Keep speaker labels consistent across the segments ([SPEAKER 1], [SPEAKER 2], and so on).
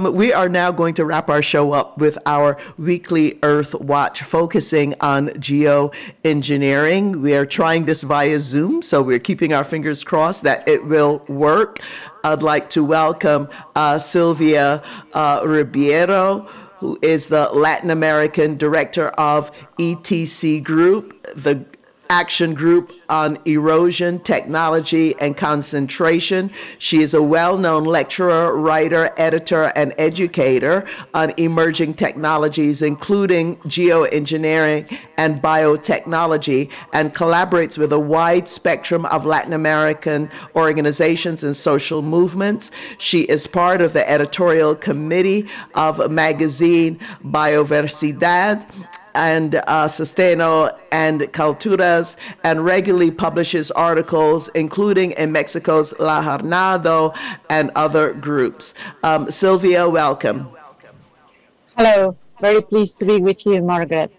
[SPEAKER 1] We are now going to wrap our show up with our weekly Earth Watch focusing on geoengineering. We are trying this via Zoom, so we're keeping our fingers crossed that it will work. I'd like to welcome uh, Silvia uh, Ribeiro, who is the Latin American Director of ETC Group, the Action Group on Erosion, Technology, and Concentration. She is a well known lecturer, writer, editor, and educator on emerging technologies, including geoengineering and biotechnology, and collaborates with a wide spectrum of Latin American organizations and social movements. She is part of the editorial committee of magazine Biodiversidad and uh, Sustento and Culturas and regularly publishes articles, including in Mexico's La Jornada and other groups. Um, Silvia, welcome.
[SPEAKER 2] Hello, very pleased to be with you, Margaret.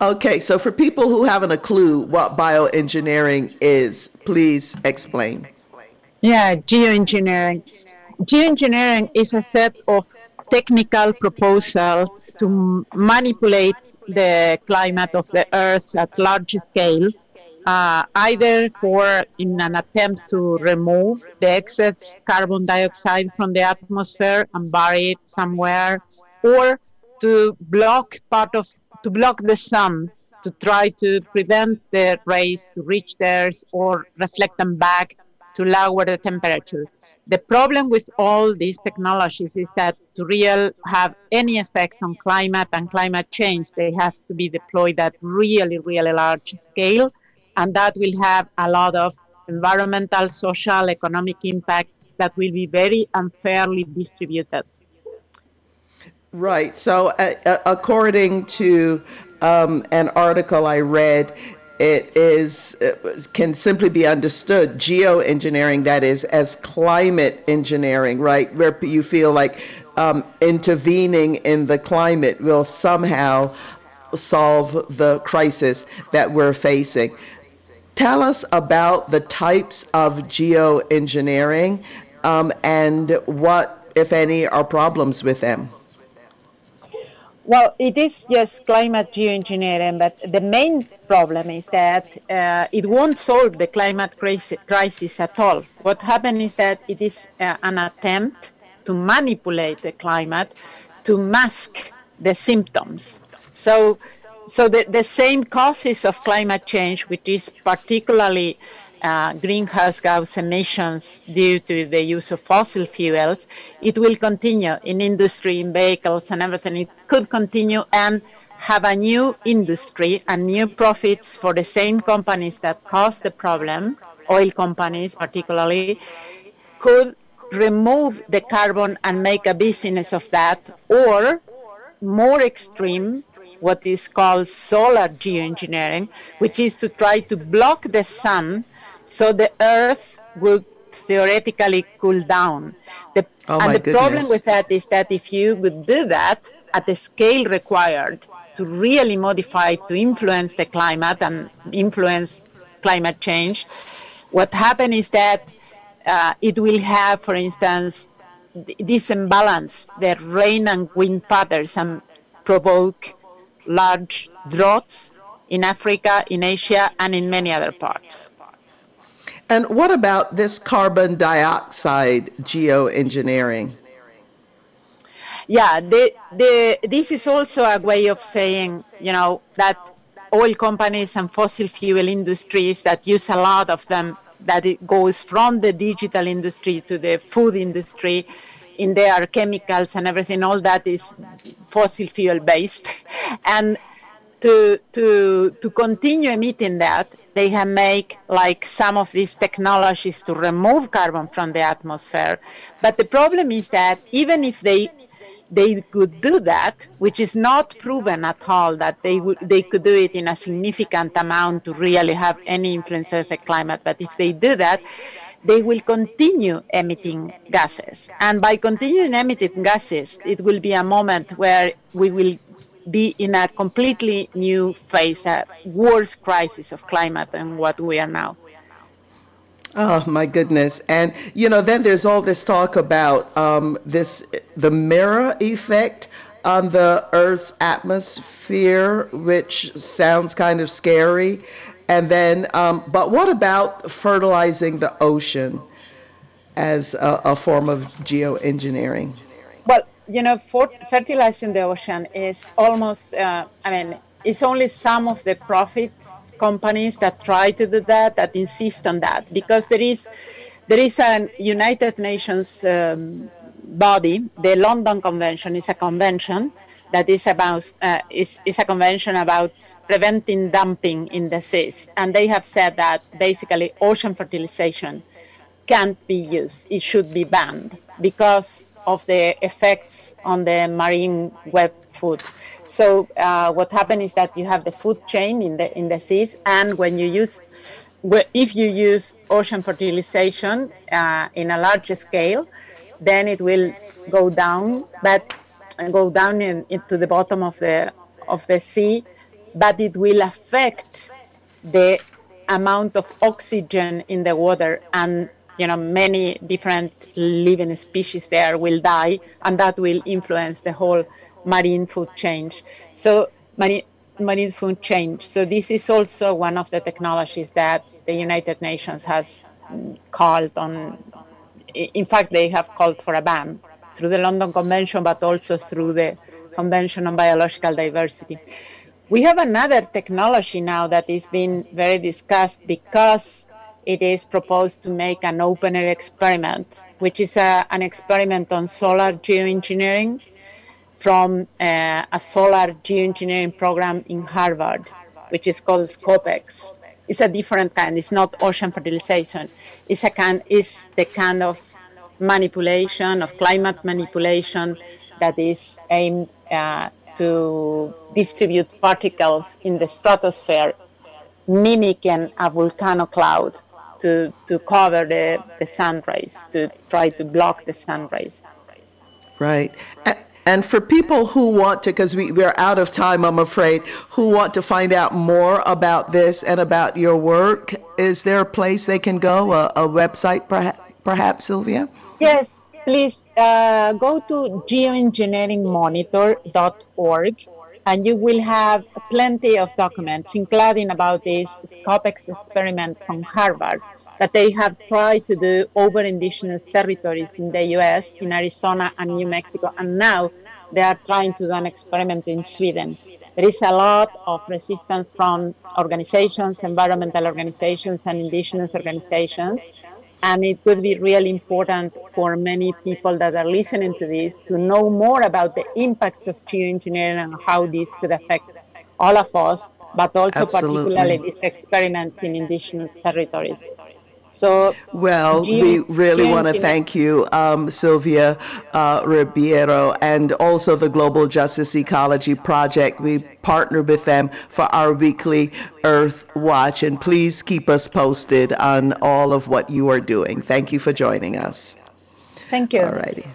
[SPEAKER 1] Okay, so for people who haven't a clue what bioengineering is, please explain.
[SPEAKER 2] Yeah, geoengineering. Geoengineering is a set of technical proposals to manipulate the climate of the Earth at large scale, uh, either for in an attempt to remove the excess carbon dioxide from the atmosphere and bury it somewhere, or to block part of to block the sun to try to prevent the rays to reach the Earth or reflect them back to lower the temperature. The problem with all these technologies is that to real have any effect on climate and climate change, they have to be deployed at really, really large scale, and that will have a lot of environmental, social, economic impacts that will be very unfairly distributed.
[SPEAKER 1] Right. So, uh, according to um, an article I read, it is it can simply be understood geoengineering that is as climate engineering right? Where you feel like um, intervening in the climate will somehow solve the crisis that we're facing. Tell us about the types of geoengineering um, and what if any are problems with them
[SPEAKER 2] well, it is just climate geoengineering, but the main problem is that uh, it won't solve the climate crisis at all. What happens is that it is uh, an attempt to manipulate the climate to mask the symptoms. So, so the, the same causes of climate change, which is particularly uh, greenhouse gas emissions due to the use of fossil fuels, it will continue in industry, in vehicles, and everything. It could continue and have a new industry and new profits for the same companies that caused the problem, oil companies particularly, could remove the carbon and make a business of that, or more extreme, what is called solar geoengineering, which is to try to block the sun so the earth would theoretically cool down. The,
[SPEAKER 1] oh
[SPEAKER 2] and the
[SPEAKER 1] goodness.
[SPEAKER 2] problem with that is that if you would do that at the scale required to really modify, to influence the climate and influence climate change, what happens is that uh, it will have, for instance, this imbalance, the rain and wind patterns, and provoke large droughts in Africa, in Asia, and in many other parts.
[SPEAKER 1] And what about this carbon dioxide geoengineering?
[SPEAKER 2] Yeah, the, the, this is also a way of saying, you know, that oil companies and fossil fuel industries that use a lot of them, that it goes from the digital industry to the food industry, in their chemicals and everything, all that is fossil fuel based. and to, to, to continue emitting that, they have made like some of these technologies to remove carbon from the atmosphere. But the problem is that even if they they could do that, which is not proven at all that they would they could do it in a significant amount to really have any influence on the climate. But if they do that, they will continue emitting gases. And by continuing emitting gases, it will be a moment where we will be in a completely new phase, a worse crisis of climate than what we are now.
[SPEAKER 1] Oh my goodness! And you know, then there's all this talk about um, this the mirror effect on the Earth's atmosphere, which sounds kind of scary. And then, um, but what about fertilizing the ocean as a, a form of geoengineering?
[SPEAKER 2] You know, for, fertilizing the ocean is almost, uh, I mean, it's only some of the profit companies that try to do that, that insist on that, because there is, there is a United Nations um, body, the London Convention is a convention that is about uh, is, is a convention about preventing dumping in the seas, and they have said that basically ocean fertilization can't be used; it should be banned because of the effects on the marine web food. So uh, what happens is that you have the food chain in the in the seas, and when you use if you use ocean fertilization uh, in a large scale, then it will go down, but go down in, into the bottom of the of the sea, but it will affect the amount of oxygen in the water and you know many different living species there will die and that will influence the whole marine food chain so marine, marine food chain so this is also one of the technologies that the united nations has mm, called on in fact they have called for a ban through the London Convention, but also through the Convention on Biological Diversity. We have another technology now that is being very discussed because it is proposed to make an open air experiment, which is a, an experiment on solar geoengineering from uh, a solar geoengineering program in Harvard, which is called SCOPEX. It's a different kind. It's not ocean fertilization. It's a kind. It's the kind of manipulation, of climate manipulation that is aimed uh, to distribute particles in the stratosphere, mimicking a volcano cloud to, to cover the, the sun rays, to try to block the sun rays.
[SPEAKER 1] Right. And for people who want to, because we, we're out of time, I'm afraid, who want to find out more about this and about your work, is there a place they can go, a, a website perhaps, perhaps, Silvia?
[SPEAKER 2] Yes, please uh, go to geoengineeringmonitor.org and you will have plenty of documents, including about this SCOPEX experiment from Harvard that they have tried to do over indigenous territories in the US, in Arizona and New Mexico, and now they are trying to do an experiment in Sweden. There is a lot of resistance from organizations, environmental organizations, and indigenous organizations and it would be really important for many people that are listening to this to know more about the impacts of geoengineering and how this could affect all of us, but also Absolutely. particularly these experiments in indigenous territories.
[SPEAKER 1] So, well, we really want to thank you, um, Silvia uh, Ribeiro, and also the Global Justice Ecology Project. We partner with them for our weekly Earth Watch, and please keep us posted on all of what you are doing. Thank you for joining us.
[SPEAKER 2] Thank you.
[SPEAKER 1] All righty.